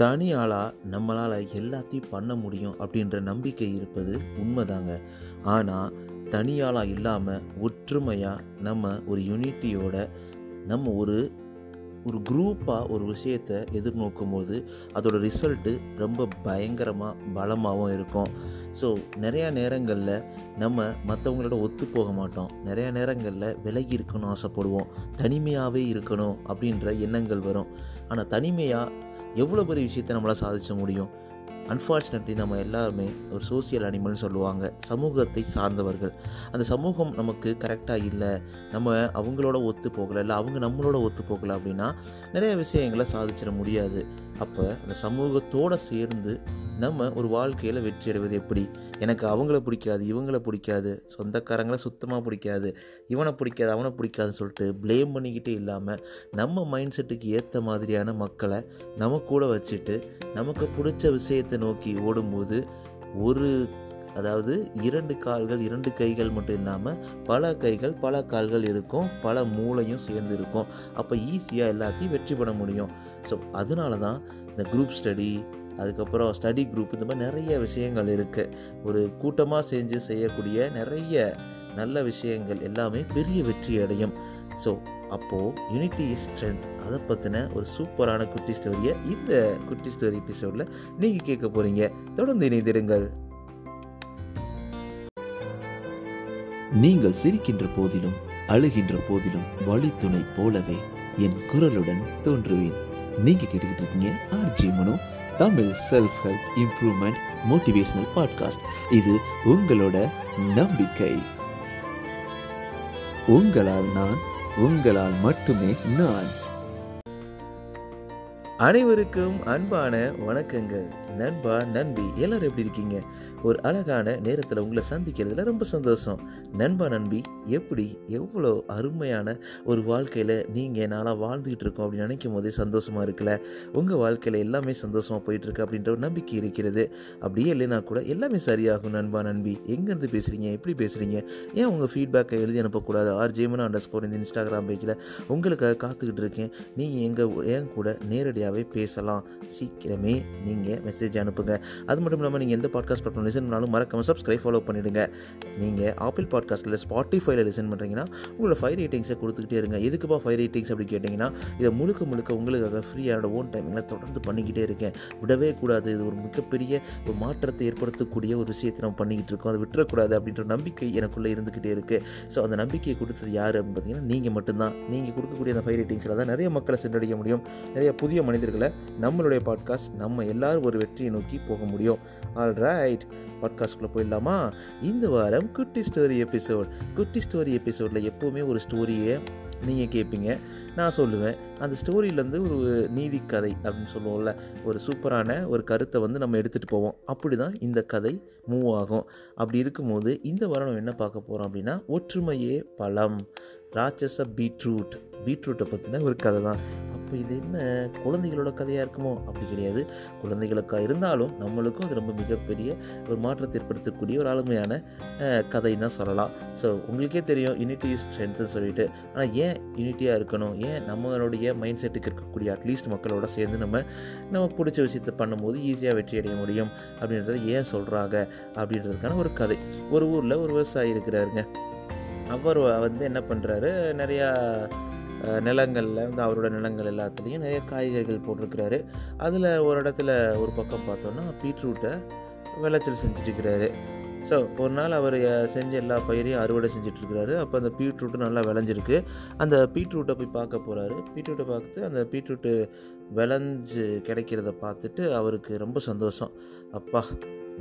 தனி ஆளாக நம்மளால் எல்லாத்தையும் பண்ண முடியும் அப்படின்ற நம்பிக்கை இருப்பது உண்மைதாங்க. ஆனால் தனியாளாக இல்லாமல் ஒற்றுமையாக நம்ம ஒரு யூனிட்டியோட நம்ம ஒரு ஒரு குரூப்பாக ஒரு விஷயத்தை எதிர்நோக்கும் போது அதோட ரிசல்ட்டு ரொம்ப பயங்கரமாக பலமாகவும் இருக்கும். ஸோ நிறையா நேரங்களில் நம்ம மற்றவங்களோட ஒத்து போக மாட்டோம். நிறையா நேரங்களில் விலகி இருக்கணும்னு ஆசைப்படுவோம். தனிமையாகவே இருக்கணும் அப்படின்ற எண்ணங்கள் வரும். ஆனால் தனிமையாக எவ்வளோ பெரிய விஷயத்தை நம்மளால் சாதிச்ச முடியும்? அன்ஃபார்ச்சுனேட்லி நம்ம எல்லாருமே ஒரு சோசியல் அனிமல்னு சொல்லுவாங்க. சமூகத்தை சார்ந்தவர்கள். அந்த சமூகம் நமக்கு கரெக்டாக இல்லை. நம்ம அவங்களோட ஒத்து போகலை இல்லை அவங்க நம்மளோட ஒத்து போகலை அப்படின்னா நிறைய விஷயங்களை சாதிச்சிட முடியாது. அப்போ அந்த சமூகத்தோடு சேர்ந்து நம்ம ஒரு வாழ்க்கையில் வெற்றி அடைவது எப்படி? எனக்கு அவங்கள பிடிக்காது இவங்கள பிடிக்காது சொந்தக்காரங்களை சுத்தமாக பிடிக்காது இவனை பிடிக்காது அவனை பிடிக்காதுன்னு சொல்லிட்டு ப்ளேம் பண்ணிக்கிட்டே இல்லாமல் நம்ம மைண்ட் செட்டுக்கு ஏற்ற மாதிரியான மக்களை நம்ம கூட வச்சுட்டு நமக்கு பிடிச்ச விஷயத்தை நோக்கி ஓடும்போது ஒரு அதாவது இரண்டு கால்கள் இரண்டு கைகள் மட்டும் இல்லாமல் பல கைகள் பல கால்கள் இருக்கும் பல மூளையும் சேர்ந்து இருக்கும். அப்போ ஈஸியாக எல்லாத்தையும் வெற்றி பண்ண முடியும். ஸோ அதனால தான் இந்த குரூப் ஸ்டடி அதுக்கப்புறம் ஸ்டடி குரூப் இந்த மாதிரி நிறைய விஷயங்கள் இருக்குது ஒரு கூட்டமாக செஞ்சு செய்யக்கூடிய நிறைய நல்ல விஷயங்கள் எல்லாமே பெரிய வெற்றி அடையும். ஸோ அப்போது யூனிட்டி இஸ் ஸ்ட்ரென்த் அதை பற்றின ஒரு சூப்பரான குட்டி ஸ்டோரியை இந்த குட்டி ஸ்டோரி எபிசோடில் நீங்கள் கேட்க போகிறீங்க தொடர்ந்து இணைந்திருங்கள். நீங்கள் சிரிக்கின்ற போதிலும் அழுகின்ற போதிலும் வழித்துணை போலவே என் குரலுடன் தோன்றுவேன். நீங்க கேட்டுக்கிட்டு இருக்கீங்க RJ Mano Tamil self help improvement motivational podcast இது உங்களோட நம்பிக்கை. உங்களால் நான் உங்களால் மட்டுமே நான். அனைவருக்கும் அன்பான வணக்கங்கள். நண்பா நண்பி எல்லாரும் எப்படி இருக்கீங்க? ஒரு அழகான நேரத்தில் உங்களை சந்திக்கிறதுல ரொம்ப சந்தோஷம். நண்பா நண்பி எப்படி எவ்வளோ அருமையான ஒரு வாழ்க்கையில் நீங்கள் நாளாக வாழ்ந்துக்கிட்டு இருக்கோம் அப்படின்னு நினைக்கும் போதே சந்தோஷமாக இருக்குல்ல? உங்கள் வாழ்க்கையில் எல்லாமே சந்தோஷமாக போயிட்டுருக்கு அப்படின்ற ஒரு நம்பிக்கை இருக்கிறது. அப்படியே இல்லைனா கூட எல்லாமே சரியாகும் நண்பா நண்பி. எங்கேருந்து பேசுகிறீங்க எப்படி பேசுகிறீங்க ஏன் உங்கள் ஃபீட்பேக்கை எழுதி அனுப்பக்கூடாது? ஆர் ஜேமனா அண்டர் ஸ்கோர் இந்த இன்ஸ்டாகிராம் பேஜில் உங்களுக்காக காத்துக்கிட்டு இருக்கேன். நீங்கள் எங்கள் என் கூட நேரடியாகவே பேசலாம். சீக்கிரமே நீங்கள் மெசேஜ் அனுப்புங்க. அது மட்டும் இல்லாமல் நீங்கள் எந்த பாட்காஸ்ட் பிளாட்ஃபார்ம் லிசன் பண்ணாலும் மறக்காம சப்ஸ்கிரைப் ஃபாலோ பண்ணிவிடுங்க நீங்கள் ஆப்பிள் பாட்காஸ்ட்டில் ஸ்பாட்டிஃபைல லிசன் பண்ணுறீங்கன்னா உங்களோட ஃபைவ் ரேட்டிங்ஸை கொடுத்துக்கிட்டே இருங்க. எதுக்குப்பா ஃபைவ் ரேட்டிங்ஸ் அப்படி கேட்டிங்கன்னா இதை முழுக்க முழுக்க உங்களுக்காக ஃப்ரீயான ஓன் டைமிங்கில் தொடர்ந்து பண்ணிக்கிட்டே இருக்கேன். விடவே கூடாது. இது ஒரு மிகப்பெரிய ஒரு மாற்றத்தை ஏற்படுத்தக்கூடிய ஒரு விஷயத்தை நம்ம பண்ணிக்கிட்டு இருக்கோம். அதை விட்டுறக்கூடாது அப்படின்ற நம்பிக்கை எனக்குள்ளே இருந்துக்கிட்டே இருக்குது ஸோ அந்த நம்பிக்கையை கொடுத்தது யார் அப்படின்னு பார்த்தீங்கன்னா நீங்கள் மட்டும்தான். நீங்கள் கொடுக்கக்கூடிய அந்த ஃபைவ் ரேட்டிங்ஸில் தான் நிறைய மக்களை சென்றடைய முடியும். நிறைய புதிய மனிதர்களை நம்மளுடைய பாட்காஸ்ட் நம்ம எல்லாரும் ஒரு வெற்றியை நோக்கி போக முடியும். ஆல் ரைட் பாட்காஸ்ட்குள்ளே போயிடலாமா? இந்த வாரம் குட்டி ஸ்டோரி எபிசோட் குட்டி ஸ்டோரி எபிசோடில் எப்போவுமே ஒரு ஸ்டோரியை நீங்கள் கேட்பீங்க நான் சொல்லுவேன் அந்த ஸ்டோரியிலேருந்து ஒரு நீதி கதை அப்படின்னு சொல்லுவோம்ல ஒரு சூப்பரான ஒரு கருத்தை வந்து நம்ம எடுத்துகிட்டு போவோம். அப்படி தான் இந்த கதை மூவ் ஆகும். அப்படி இருக்கும்போது இந்த வாரம் நம்ம என்ன பார்க்க போகிறோம் அப்படின்னா ஒற்றுமையே பழம் ராட்சச பீட்ரூட். பீட்ரூட்டை பற்றின ஒரு கதை தான் அப்போ இது என்ன குழந்தைகளோட கதையாக இருக்குமோ? அப்படி கிடையாது. குழந்தைகளுக்காக இருந்தாலும் நம்மளுக்கும் அது ரொம்ப மிகப்பெரிய ஒரு மாற்றத்தை ஏற்படுத்தக்கூடிய ஒரு ஆளுமையான கதைன்னு தான் சொல்லலாம். ஸோ உங்களுக்கே தெரியும் யூனிட்டி இஸ் ஸ்ட்ரென்த்துன்னு சொல்லிட்டு. ஆனால் ஏன் யூனிட்டியாக இருக்கணும்? ஏன் நம்மளுடைய மைண்ட் செட்டுக்கு இருக்கக்கூடிய அட்லீஸ்ட் மக்களோட சேர்ந்து நம்ம நமக்கு பிடிச்ச விஷயத்தை பண்ணும்போது ஈஸியாக வெற்றி அடைய முடியும் அப்படின்றத ஏன் சொல்கிறாங்க அப்படின்றதுக்கான ஒரு கதை. ஒரு ஊரில் ஒரு விவசாயி இருக்கிறாருங்க. அவர் வந்து என்ன பண்ணுறாரு நிறையா நிலங்களில் வந்து அவரோட நிலங்கள் எல்லாத்துலேயும் நிறைய காய்கறிகள் போட்டிருக்கிறாரு. அதில் ஒரு இடத்துல ஒரு பக்கம் பார்த்தோன்னா பீட்ரூட்டை விளைச்சல் செஞ்சுட்டுருக்கிறாரு. ஸோ ஒரு நாள் அவர் செஞ்ச எல்லா பயிரையும் அறுவடை செஞ்சிட்ருக்கிறாரு அப்போ அந்த பீட்ரூட்டு நல்லா விளைஞ்சிருக்கு. அந்த பீட்ரூட்டை போய் பார்க்க போகிறாரு பீட்ரூட்டை பார்த்து அந்த பீட்ரூட்டு விளைஞ்சு கிடைக்கிறத பார்த்துட்டு அவருக்கு ரொம்ப சந்தோஷம். அப்பா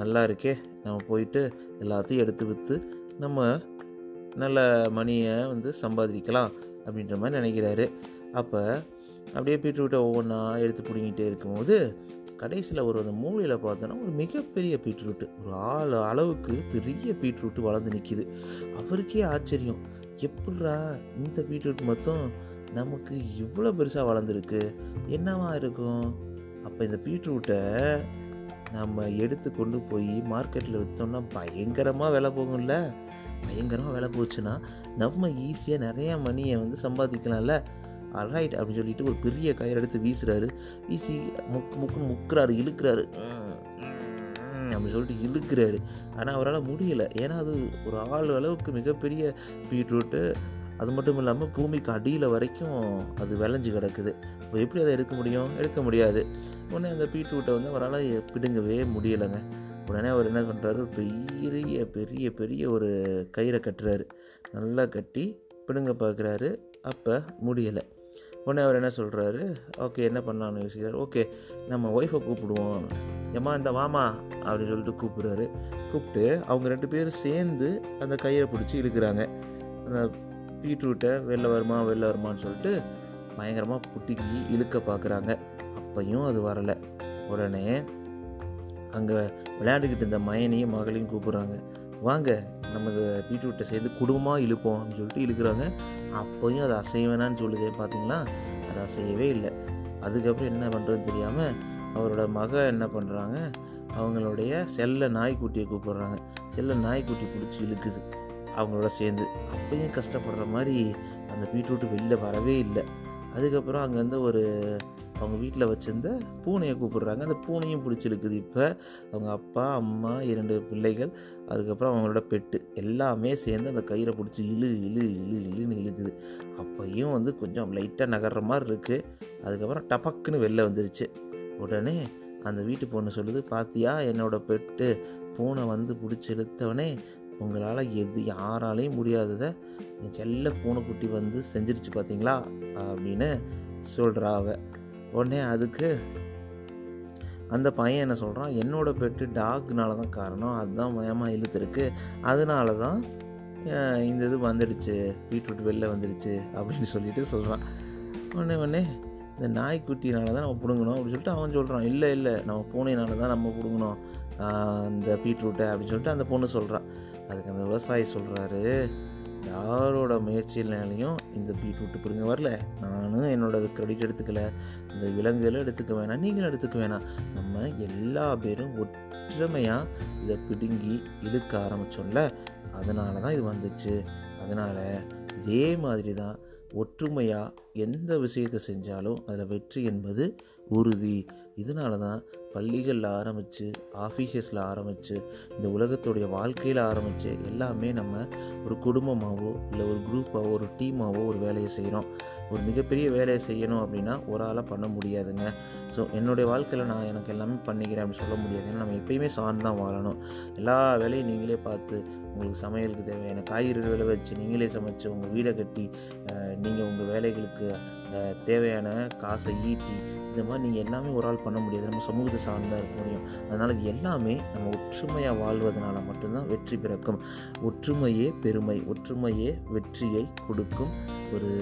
நல்லா இருக்கே. நம்ம போயிட்டு எல்லாத்தையும் எடுத்து விற்று நம்ம நல்ல மணியை வந்து சம்பாதிக்கலாம். அப்படின்ற மாதிரி நினைக்கிறாரு. அப்போ அப்படியே பீட்ரூட்டை ஒவ்வொன்றா எடுத்து பிடுங்கிட்டே இருக்கும்போது கடைசியில் ஒரு அந்த மூலையில் பார்த்தோன்னா ஒரு மிகப்பெரிய பீட்ரூட்டு. ஒரு ஆள் அளவுக்கு பெரிய பீட்ரூட்டு வளர்ந்து நிற்கிது அவருக்கே ஆச்சரியம். எப்பட்றா இந்த பீட்ரூட் மொத்தம் நமக்கு இவ்வளோ பெருசாக வளர்ந்துருக்கு? என்னவா இருக்கும்? அப்போ இந்த பீட்ரூட்டை நம்ம எடுத்து கொண்டு போய் மார்க்கெட்டில் விற்றோம்னா பயங்கரமாக விலை போகும்ல. பயங்கரமாக வேலை போச்சுன்னா நம்ம ஈஸியாக நிறையா மணியை வந்து சம்பாதிக்கலாம்ல? ரைட் அப்படின்னு சொல்லிட்டு ஒரு பெரிய கயிறு எடுத்து வீசுறாரு. வீசி முக்கு முக்குன்னு முக்குறாரு இழுக்கிறாரு. அப்படின்னு சொல்லிட்டு இழுக்கிறாரு. ஆனால் அவரால் முடியலை. ஏன்னா அது ஒரு ஆள் அளவுக்கு மிகப்பெரிய பீட்ரூட்டு அது மட்டும் இல்லாமல் பூமிக்கு அடியில் வரைக்கும் அது விளைஞ்சு கிடக்குது. இப்போ எப்படி அதை எடுக்க முடியும்? எடுக்க முடியாது. உடனே அந்த பீட்ரூட்டை வந்து அவரால் பிடுங்கவே முடியலைங்க. உடனே அவர் என்ன பண்ணுறாரு பெரிய பெரிய பெரிய ஒரு கயிறை கட்டுறாரு. நல்லா கட்டி பிடுங்க பார்க்குறாரு அப்போ முடியலை. உடனே அவர் என்ன சொல்கிறாரு ஓகே என்ன பண்ணலான்னு யோசிக்கிறார். ஓகே நம்ம ஒய்ஃபை கூப்பிடுவோம். ஏம்மா இந்த வாமா அப்படின்னு சொல்லிட்டு கூப்பிடுறாரு. கூப்பிட்டு அவங்க ரெண்டு பேரும் சேர்ந்து அந்த கையை பிடிச்சி இழுக்கிறாங்க. அந்த பீட்ரூட்டை வெளில வருமா வெளில வருமான்னு சொல்லிட்டு பயங்கரமாக புட்டிக்கி இழுக்க பார்க்குறாங்க அப்பையும் அது வரலை. உடனே அங்கே விளையாண்டுக்கிட்டு இருந்த மயனையும் மகளையும் கூப்பிட்றாங்க. வாங்க நம்ம இந்த பீட்ரூட்டை சேர்ந்து குடும்பமாக இழுப்போம் அப்படின்னு சொல்லிட்டு இழுக்கிறாங்க. அப்போயும் அது அசைவேனான்னு சொல்லுதே பார்த்தீங்களா அது அசையவே இல்லை. அதுக்கப்புறம் என்ன பண்ணுறதுன்னு தெரியாமல் அவரோட மக என்ன பண்ணுறாங்க அவங்களுடைய செல்ல நாய்க்குட்டியை கூப்பிட்றாங்க. செல்ல நாய்க்குட்டி பிடிச்சி இழுக்குது அவங்களோட சேர்ந்து. அப்பயும் கஷ்டப்படுற மாதிரி அந்த பீட்ரூட்டு வெளில வரவே இல்லை. அதுக்கப்புறம் அங்கேருந்து ஒரு அவங்க வீட்டில் வச்சுருந்த பூனையை கூப்பிடுறாங்க. அந்த பூனையும் பிடிச்சிருக்குது இப்போ. அவங்க அப்பா அம்மா இரண்டு பிள்ளைகள் அதுக்கப்புறம் அவங்களோட பெட்டு எல்லாமே சேர்ந்து அந்த கயிறை பிடிச்சி இழு இழு இழு இழுன்னு இழுக்குது. அப்பையும் வந்து கொஞ்சம் லைட்டாக நகர்ற மாதிரி இருக்குது அதுக்கப்புறம் டபக்குன்னு வெளில வந்துருச்சு. உடனே அந்த வீட்டு பொண்ணு சொல்லுது பாத்தியா என்னோடய பெட்டு. பூனை வந்து பிடிச்சி இழுத்தவனே உங்களால் எது யாராலையும் முடியாததை என் செல்ல பூனைக்குட்டி வந்து செஞ்சிருச்சு பார்த்தீங்களா அப்படின்னு சொல்கிறா அவ. உடனே அதுக்கு அந்த பையன் என்ன சொல்கிறான் என்னோட பெட்டு டாக்னால தான் காரணம். அதுதான் மயமாக இழுத்துருக்கு. அதனால தான் இந்த இது வந்துடுச்சு. பீட்ரூட் வெளில வந்துடுச்சு. அப்படின்னு சொல்லிட்டு சொல்கிறான் உடனே உடனே இந்த நாய்க்குட்டினால தான் நம்ம பிடுங்கணும். அப்படின்னு சொல்லிட்டு அவன் சொல்கிறான் இல்லை இல்லை. நம்ம பூனையினால தான் நம்ம பிடுங்கணும். இந்த பீட்ரூட்டை. அப்படின்னு சொல்லிட்டு அந்த பொண்ணு சொல்கிறான் அதுக்கு அந்த விவசாயி சொல்கிறாரு யாரோட முயற்சியினாலையும் இந்த பீட்ரூட் பிடுங்க வரல. நானும் என்னோட கிரெடிட் எடுத்துக்கல. இந்த விலங்குகளும் எடுத்துக்க வேணாம் நீங்களும் எடுத்துக்க வேணாம். நம்ம எல்லா பேரும் ஒற்றுமையாக இதை பிடுங்கி இழுக்க ஆரம்பிச்சோம்ல. அதனால தான் இது வந்துச்சு. அதனால் இதே மாதிரி தான் ஒற்றுமையாக எந்த விஷயத்தை செஞ்சாலும் அதில் வெற்றி என்பது உறுதி. இதனால தான் பள்ளிகளில் ஆரம்பித்து ஆஃபீஸஸில் ஆரம்பித்து இந்த உலகத்துடைய வாழ்க்கையில் ஆரம்பித்து எல்லாமே நம்ம ஒரு குடும்பமாகவோ இல்லை ஒரு குரூப்பாகவோ ஒரு டீமாகவோ ஒரு வேலையை செய்கிறோம் ஒரு மிகப்பெரிய வேலையை செய்யணும் அப்படின்னா ஒரு ஆளாக பண்ண முடியாதுங்க. ஸோ என்னுடைய வாழ்க்கையில் நான் எனக்கு எல்லாமே பண்ணிக்கிறேன் அப்படின்னு சொல்ல முடியாது. ஏன்னா நம்ம எப்பயுமே சார்ந்து தான் வாழணும். எல்லா வேலையும் நீங்களே பார்த்து உங்களுக்கு சமையலுக்கு தேவையான காய்கறிகள் விளை வச்சு நீங்களே சமைச்சு உங்கள் வீடை கட்டி நீங்கள் உங்கள் வேலைகளுக்கு தேவையான காசை ஈட்டி இந்த மாதிரி நீங்கள் எல்லாமே ஒரு ஆள் பண்ண முடியாது. நம்ம சமூகத்தை சார்ந்தா இருக்க முடியும். அதனால் இது எல்லாமே நம்ம ஒற்றுமையாக வாழ்வதனால மட்டும்தான் வெற்றி பிறக்கும். ஒற்றுமையே பெருமை ஒற்றுமையே வெற்றியை கொடுக்கும் ஒரு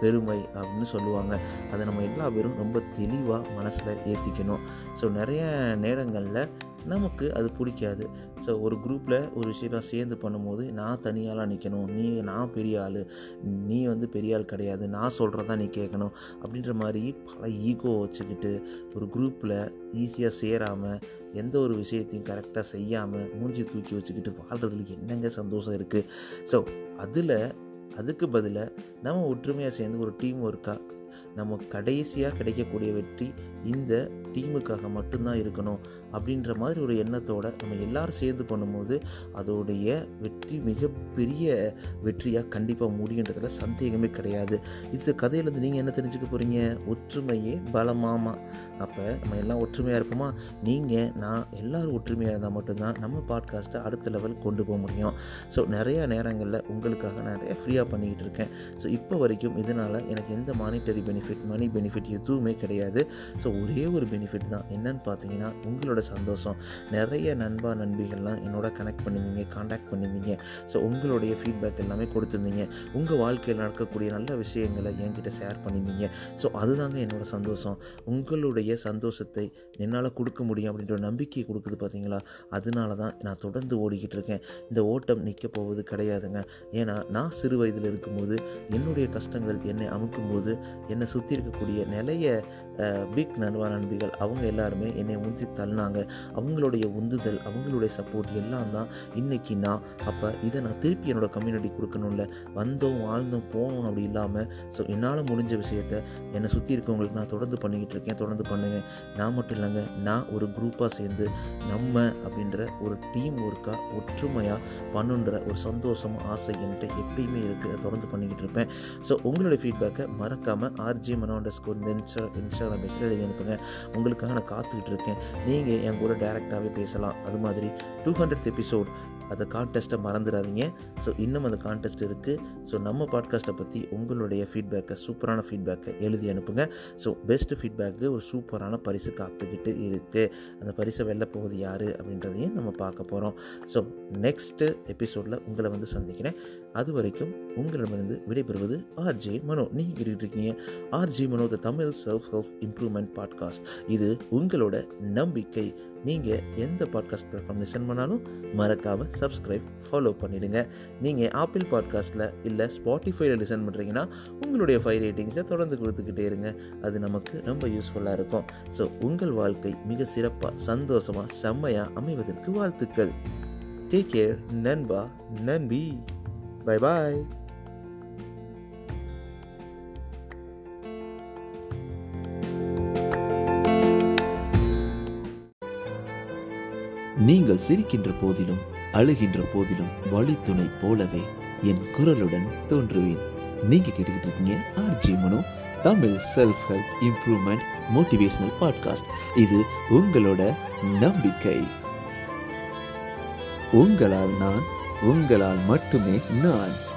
பெருமை அப்படின்னு சொல்லுவாங்க. அதை நம்ம எல்லா பேரும் ரொம்ப தெளிவாக மனசில் ஏற்றிக்கணும் ஸோ நிறைய நேரங்களில் நமக்கு அது பிடிக்காது. ஸோ ஒரு குரூப்பில் ஒரு விஷயம் சேர்ந்து பண்ணும்போது நான் தனியாலாம் நிற்கணும் நீ நான் பெரிய ஆள். நீ வந்து பெரிய ஆள் கிடையாது. நான் சொல்கிறதா நீ கேட்கணும் அப்படின்ற மாதிரி பல ஈகோ வச்சுக்கிட்டு ஒரு குரூப்பில் ஈஸியாக சேராமல் எந்த ஒரு விஷயத்தையும் கரெக்டாக செய்யாமல் மூஞ்சி தூக்கி வச்சுக்கிட்டு வாழ்கிறதுல என்னங்க சந்தோஷம் இருக்குது ஸோ அதில் அதுக்கு பதிலாக நம்ம ஒற்றுமையாக சேர்ந்து ஒரு டீம் ஒர்க்காக நம்ம கடைசியாக கிடைக்கக்கூடிய வெற்றி இந்த டீமுக்காக மட்டும்தான் இருக்கணும் அப்படின்ற மாதிரி ஒரு எண்ணத்தோடு நம்ம எல்லோரும் சேர்ந்து பண்ணும்போது அதோடைய வெற்றி மிகப்பெரிய வெற்றியாக கண்டிப்பாக முடியுன்றதுல சந்தேகமே கிடையாது. இந்த கதையிலேருந்து நீங்கள் என்ன தெரிஞ்சுக்க போகிறீங்க ஒற்றுமையே பலமாமா. அப்போ நம்ம எல்லாம் ஒற்றுமையாக இருப்போமா? நீங்கள் நான் எல்லோரும் ஒற்றுமையாக இருந்தால் மட்டும்தான் நம்ம பாட்காஸ்ட்டை அடுத்த லெவல் கொண்டு போக முடியும். ஸோ நிறையா நேரங்களில் உங்களுக்காக நிறைய ஃப்ரீயாக பண்ணிக்கிட்டு இருக்கேன். ஸோ இப்போ வரைக்கும் இதனால் எனக்கு எந்த மானிட்டரி பெனிஃபிட் மணி பெனிஃபிட் எதுவுமே கிடையாது. ஸோ ஒரே ஒரு பெனிஃபிட் தான். என்னன்னு பார்த்தீங்கன்னா உங்களோட சந்தோஷம். நிறைய நண்பா நண்பிகள்லாம் என்னோட கனெக்ட் பண்ணியிருந்தீங்க காண்டாக்ட் பண்ணியிருந்தீங்க. ஸோ உங்களுடைய ஃபீட்பேக் எல்லாமே கொடுத்துருந்தீங்க. உங்கள் வாழ்க்கையில் நடக்கக்கூடிய நல்ல விஷயங்களை என்கிட்ட ஷேர் பண்ணியிருந்தீங்க. ஸோ அதுதாங்க என்னோட சந்தோஷம். உங்களுடைய சந்தோஷத்தை என்னால் கொடுக்க முடியும் அப்படின்ற ஒரு நம்பிக்கையை கொடுக்குது பார்த்தீங்களா? அதனால தான் நான் தொடர்ந்து ஓடிக்கிட்டு இருக்கேன். இந்த ஓட்டம் நிற்க போவது கிடையாதுங்க. ஏன்னா நான் சிறு வயதில் இருக்கும்போது என்னுடைய கஷ்டங்கள் என்னை அமுக்கும்போது என்னை சுற்றி இருக்கக்கூடிய நிறைய பிக் நண்பா நண்பிகள் அவங்க எல்லாருமே என்னை உந்தி தள்ளினாங்க. அவங்களுடைய உந்துதல் அவங்களுடைய சப்போர்ட் எல்லாம் தான் இன்னைக்கு நான் அப்போ இதை நான் திருப்பி என்னோட கம்யூனிட்டி கொடுக்கணும்ல. வந்தோம் வாழ்ந்தோம் போனோம் அப்படி இல்லாமல் ஸோ என்னால் முடிஞ்ச விஷயத்த என்னை சுற்றி இருக்கவங்களுக்கு நான் தொடர்ந்து பண்ணிக்கிட்டு இருக்கேன் தொடர்ந்து பண்ணுவேன். நான் மட்டும் இல்லைங்க நான் ஒரு குரூப்பாக சேர்ந்து நம்ம அப்படின்ற ஒரு டீம் ஒர்க்காக ஒற்றுமையாக பண்ணுன்ற ஒரு சந்தோஷம் ஆசை என்கிட்ட எப்பயுமே இருக்குது தொடர்ந்து பண்ணிக்கிட்டு இருப்பேன். ஸோ உங்களுடைய ஃபீட்பேக்கை மறக்காமல் ஆர்ஜி அண்டர் ஸ்கோர் இந்த இன்ஸ்டா இன்ஸ்டாகிராம் பேஜில் எழுதி அனுப்புங்க உங்களுக்காக நான் காத்துக்கிட்டு இருக்கேன். நீங்கள் என் கூட டேரெக்டாகவே பேசலாம். அது மாதிரி டூ ஹண்ட்ரட் எபிசோட் அந்த கான்டெஸ்ட்டை மறந்துடாதீங்க ஸோ இன்னும் அந்த கான்டெஸ்ட் இருக்குது ஸோ நம்ம பாட்காஸ்ட்டை பற்றி உங்களுடைய ஃபீட்பேக்கை சூப்பரான ஃபீட்பேக்கை எழுதி அனுப்புங்க. ஸோ பெஸ்ட் ஃபீட்பேக்கு ஒரு சூப்பரான பரிசு காத்துக்கிட்டு இருக்குது அந்த பரிசை வெளில போகுது யார் அப்படின்றதையும் நம்ம பார்க்க போகிறோம் ஸோ நெக்ஸ்ட்டு எபிசோடில் உங்களை வந்து சந்திக்கிறேன். அது வரைக்கும் உங்களிடமிருந்து விடைபெறுவது ஆர்ஜே மனோ. நீங்கள் இருக்கீங்க RJ Mano the Tamil self help improvement podcast இது உங்களோட நம்பிக்கை நீங்கள் எந்த பாட்காஸ்ட் பிளாட்ஃபார்ம் லிசன் பண்ணாலும் மறக்காமல் சப்ஸ்கிரைப் ஃபாலோ பண்ணிவிடுங்க நீங்கள் ஆப்பிள் பாட்காஸ்ட்டில் இல்லை ஸ்பாட்டிஃபைல லிசன் பண்ணுறீங்கன்னா உங்களுடைய ஃபைவ் ரேட்டிங்ஸை தொடர்ந்து கொடுத்துக்கிட்டே இருங்க. அது நமக்கு ரொம்ப யூஸ்ஃபுல்லாக இருக்கும். ஸோ உங்கள் வாழ்க்கை மிக சிறப்பாக சந்தோஷமாக செம்மையாக அமைவதற்கு வாழ்த்துக்கள். டேக் கேர் நண்பா நன்பி பை பாய் நீங்கள் சிரிக்கின்ற போதிலும் அழுகின்ற போதிலும் வழித்துணை போலவே என் குரலுடன் தோன்றுவேன். நீங்க கேட்டுக்கிட்டு இருக்கீங்க RJ Mano Tamil self help improvement motivational podcast இது உங்களோட நம்பிக்கை. உங்களால் நான் உங்களால் மட்டுமே நான்.